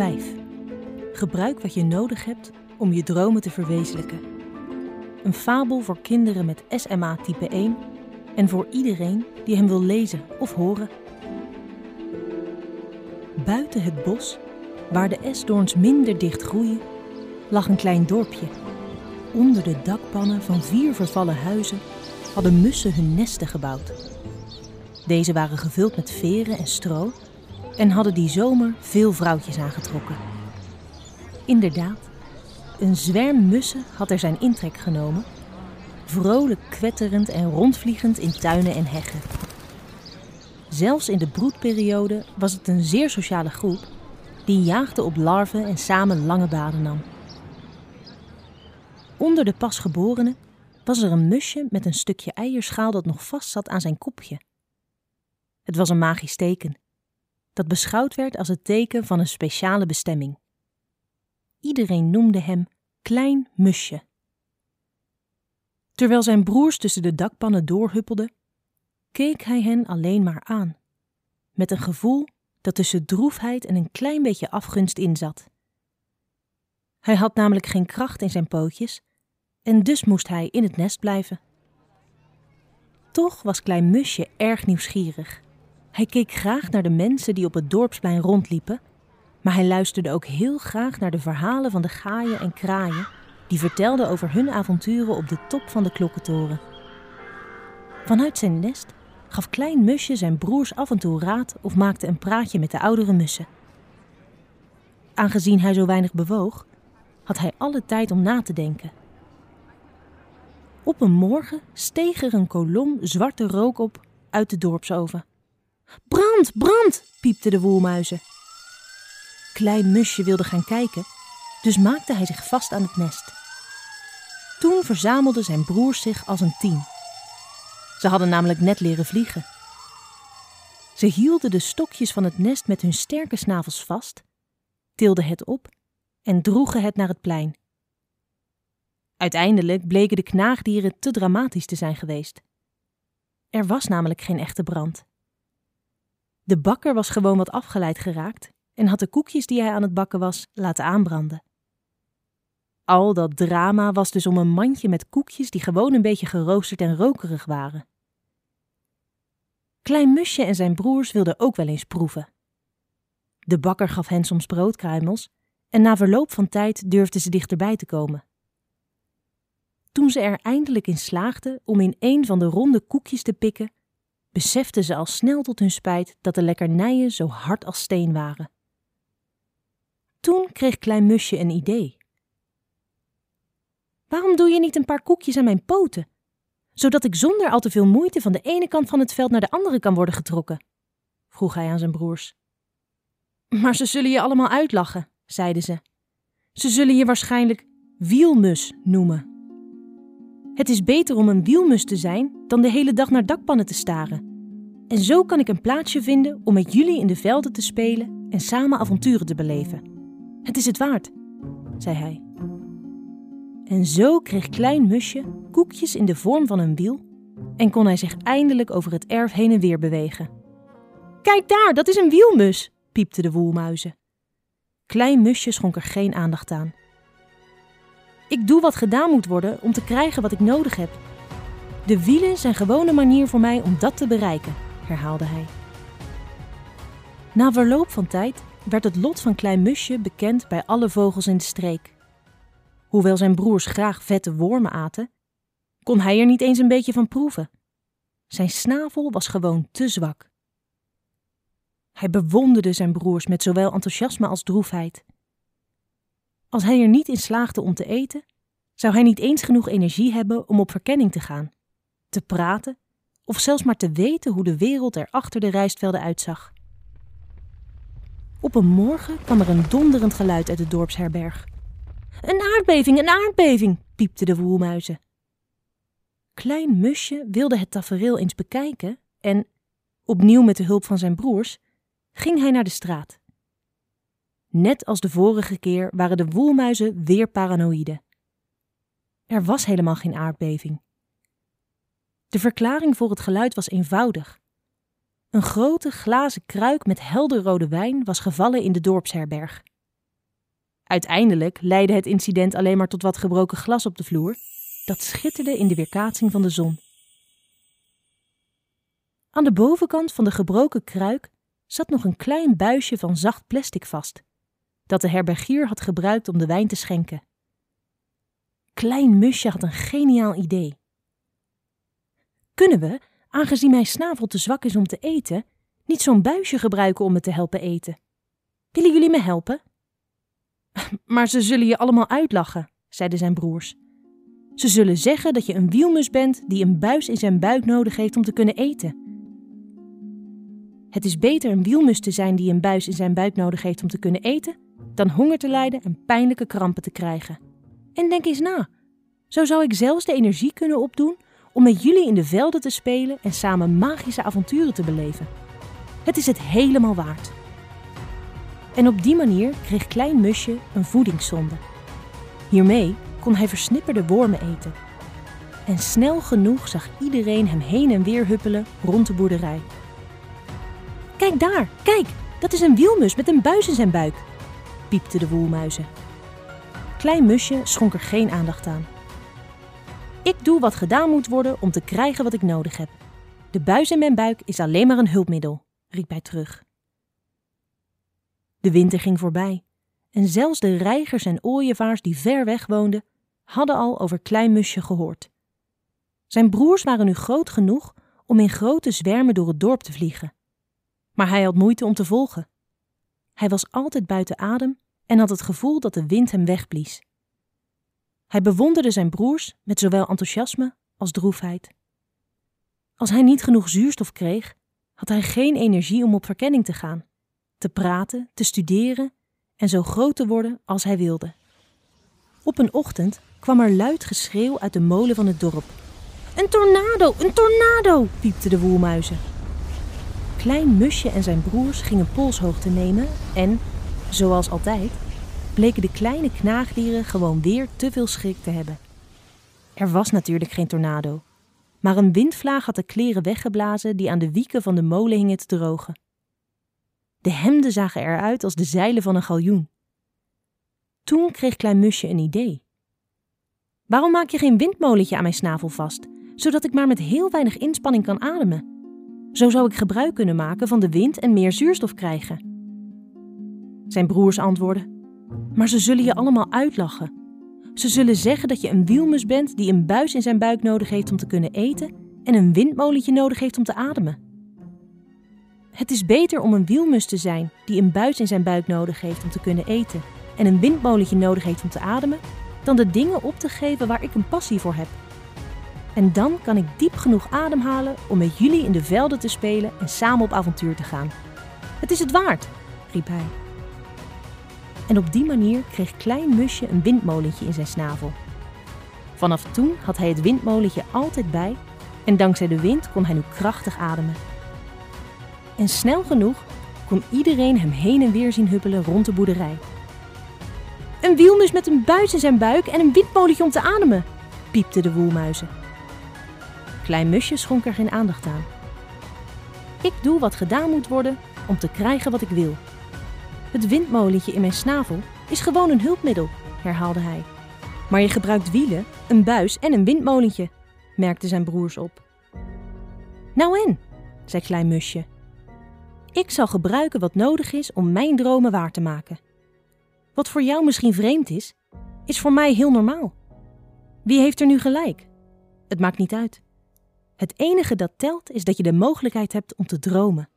5. Gebruik wat je nodig hebt om je dromen te verwezenlijken. Een fabel voor kinderen met SMA type 1 en voor iedereen die hem wil lezen of horen. Buiten het bos, waar de esdoorns minder dicht groeien, lag een klein dorpje. Onder de dakpannen van vier vervallen huizen hadden mussen hun nesten gebouwd. Deze waren gevuld met veren en stro en hadden die zomer veel vrouwtjes aangetrokken. Inderdaad, een zwerm mussen had er zijn intrek genomen, vrolijk kwetterend en rondvliegend in tuinen en heggen. Zelfs in de broedperiode was het een zeer sociale groep die jaagde op larven en samen lange baden nam. Onder de pasgeborenen was er een musje met een stukje eierschaal dat nog vast zat aan zijn kopje. Het was een magisch teken, dat beschouwd werd als het teken van een speciale bestemming. Iedereen noemde hem Klein Musje. Terwijl zijn broers tussen de dakpannen doorhuppelden, keek hij hen alleen maar aan, met een gevoel dat tussen droefheid en een klein beetje afgunst inzat. Hij had namelijk geen kracht in zijn pootjes en dus moest hij in het nest blijven. Toch was Klein Musje erg nieuwsgierig. Hij keek graag naar de mensen die op het dorpsplein rondliepen, maar hij luisterde ook heel graag naar de verhalen van de gaaien en kraaien die vertelden over hun avonturen op de top van de klokkentoren. Vanuit zijn nest gaf Klein Musje zijn broers af en toe raad of maakte een praatje met de oudere mussen. Aangezien hij zo weinig bewoog, had hij alle tijd om na te denken. Op een morgen steeg er een kolom zwarte rook op uit de dorpsoven. Brand, brand! piepten de woelmuizen. Klein Musje wilde gaan kijken, dus maakte hij zich vast aan het nest. Toen verzamelden zijn broers zich als een team. Ze hadden namelijk net leren vliegen. Ze hielden de stokjes van het nest met hun sterke snavels vast, tilden het op en droegen het naar het plein. Uiteindelijk bleken de knaagdieren te dramatisch te zijn geweest. Er was namelijk geen echte brand. De bakker was gewoon wat afgeleid geraakt en had de koekjes die hij aan het bakken was laten aanbranden. Al dat drama was dus om een mandje met koekjes die gewoon een beetje geroosterd en rokerig waren. Klein Musje en zijn broers wilden ook wel eens proeven. De bakker gaf hen soms broodkruimels en na verloop van tijd durfden ze dichterbij te komen. Toen ze er eindelijk in slaagden om in een van de ronde koekjes te pikken, beseften ze al snel tot hun spijt dat de lekkernijen zo hard als steen waren. Toen kreeg Klein Musje een idee. Waarom doe je niet een paar koekjes aan mijn poten, zodat ik zonder al te veel moeite van de ene kant van het veld naar de andere kan worden getrokken? vroeg hij aan zijn broers. Maar ze zullen je allemaal uitlachen, zeiden ze. Ze zullen je waarschijnlijk wielmus noemen. Het is beter om een wielmus te zijn dan de hele dag naar dakpannen te staren. En zo kan ik een plaatsje vinden om met jullie in de velden te spelen en samen avonturen te beleven. Het is het waard, zei hij. En zo kreeg Klein Musje koekjes in de vorm van een wiel en kon hij zich eindelijk over het erf heen en weer bewegen. Kijk daar, dat is een wielmus, piepte de woelmuizen. Klein Musje schonk er geen aandacht aan. Ik doe wat gedaan moet worden om te krijgen wat ik nodig heb. De wielen zijn gewone manier voor mij om dat te bereiken, herhaalde hij. Na verloop van tijd werd het lot van Klein Musje bekend bij alle vogels in de streek. Hoewel zijn broers graag vette wormen aten, kon hij er niet eens een beetje van proeven. Zijn snavel was gewoon te zwak. Hij bewonderde zijn broers met zowel enthousiasme als droefheid. Als hij er niet in slaagde om te eten, zou hij niet eens genoeg energie hebben om op verkenning te gaan, te praten of zelfs maar te weten hoe de wereld er achter de rijstvelden uitzag. Op een morgen kwam er een donderend geluid uit de dorpsherberg. Een aardbeving, een aardbeving, piepten de woelmuizen. Klein Musje wilde het tafereel eens bekijken en, opnieuw met de hulp van zijn broers, ging hij naar de straat. Net als de vorige keer waren de woelmuizen weer paranoïde. Er was helemaal geen aardbeving. De verklaring voor het geluid was eenvoudig. Een grote glazen kruik met helder rode wijn was gevallen in de dorpsherberg Uiteindelijk leidde het incident alleen maar tot wat gebroken glas op de vloer, dat schitterde in de weerkaatsing van de zon. Aan de bovenkant van de gebroken kruik zat nog een klein buisje van zacht plastic vast, dat de herbergier had gebruikt om de wijn te schenken. Klein Musje had een geniaal idee. Kunnen we, aangezien mijn snavel te zwak is om te eten, niet zo'n buisje gebruiken om me te helpen eten? Willen jullie me helpen? Maar ze zullen je allemaal uitlachen, zeiden zijn broers. Ze zullen zeggen dat je een wielmus bent die een buis in zijn buik nodig heeft om te kunnen eten. Het is beter een wielmus te zijn die een buis in zijn buik nodig heeft om te kunnen eten, dan honger te lijden en pijnlijke krampen te krijgen. En denk eens na. Zo zou ik zelfs de energie kunnen opdoen om met jullie in de velden te spelen en samen magische avonturen te beleven. Het is het helemaal waard. En op die manier kreeg Klein Musje een voedingszonde. Hiermee kon hij versnipperde wormen eten. En snel genoeg zag iedereen hem heen en weer huppelen rond de boerderij. Kijk daar, kijk, dat is een wielmus met een buis in zijn buik, piepte de woelmuizen. Klein Musje schonk er geen aandacht aan. Ik doe wat gedaan moet worden om te krijgen wat ik nodig heb. De buis in mijn buik is alleen maar een hulpmiddel, riep hij terug. De winter ging voorbij en zelfs de reigers en ooievaars die ver weg woonden, hadden al over Klein Musje gehoord. Zijn broers waren nu groot genoeg om in grote zwermen door het dorp te vliegen. Maar hij had moeite om te volgen. Hij was altijd buiten adem en had het gevoel dat de wind hem wegblies. Hij bewonderde zijn broers met zowel enthousiasme als droefheid. Als hij niet genoeg zuurstof kreeg, had hij geen energie om op verkenning te gaan, te praten, te studeren en zo groot te worden als hij wilde. Op een ochtend kwam er luid geschreeuw uit de molen van het dorp. Een tornado, een tornado, piepte de woelmuizen. Klein Musje en zijn broers gingen polshoogte nemen en, zoals altijd, bleken de kleine knaagdieren gewoon weer te veel schrik te hebben. Er was natuurlijk geen tornado, maar een windvlaag had de kleren weggeblazen die aan de wieken van de molen hingen te drogen. De hemden zagen eruit als de zeilen van een galjoen. Toen kreeg Klein Musje een idee. Waarom maak je geen windmolentje aan mijn snavel vast, zodat ik maar met heel weinig inspanning kan ademen? Zo zou ik gebruik kunnen maken van de wind en meer zuurstof krijgen. Zijn broers antwoordden: Maar ze zullen je allemaal uitlachen. Ze zullen zeggen dat je een wielmus bent die een buis in zijn buik nodig heeft om te kunnen eten en een windmolentje nodig heeft om te ademen. Het is beter om een wielmus te zijn die een buis in zijn buik nodig heeft om te kunnen eten en een windmolentje nodig heeft om te ademen, dan de dingen op te geven waar ik een passie voor heb. En dan kan ik diep genoeg ademhalen om met jullie in de velden te spelen en samen op avontuur te gaan. Het is het waard, riep hij. En op die manier kreeg Klein Musje een windmolentje in zijn snavel. Vanaf toen had hij het windmolentje altijd bij en dankzij de wind kon hij nu krachtig ademen. En snel genoeg kon iedereen hem heen en weer zien huppelen rond de boerderij. Een wielmus met een buis in zijn buik en een windmolentje om te ademen, piepte de woelmuizen. Klein Musje schonk er geen aandacht aan. Ik doe wat gedaan moet worden om te krijgen wat ik wil. Het windmolentje in mijn snavel is gewoon een hulpmiddel, herhaalde hij. Maar je gebruikt wielen, een buis en een windmolentje, merkten zijn broers op. Nou en, zei Klein Musje. Ik zal gebruiken wat nodig is om mijn dromen waar te maken. Wat voor jou misschien vreemd is, is voor mij heel normaal. Wie heeft er nu gelijk? Het maakt niet uit. Het enige dat telt is dat je de mogelijkheid hebt om te dromen.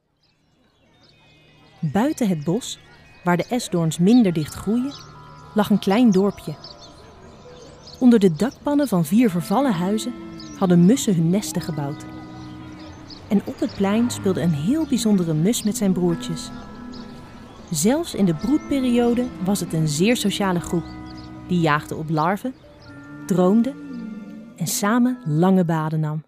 Buiten het bos, waar de esdoorns minder dicht groeien, lag een klein dorpje. Onder de dakpannen van vier vervallen huizen hadden mussen hun nesten gebouwd. En op het plein speelde een heel bijzondere mus met zijn broertjes. Zelfs in de broedperiode was het een zeer sociale groep. Die jaagde op larven, droomde en samen lange baden nam.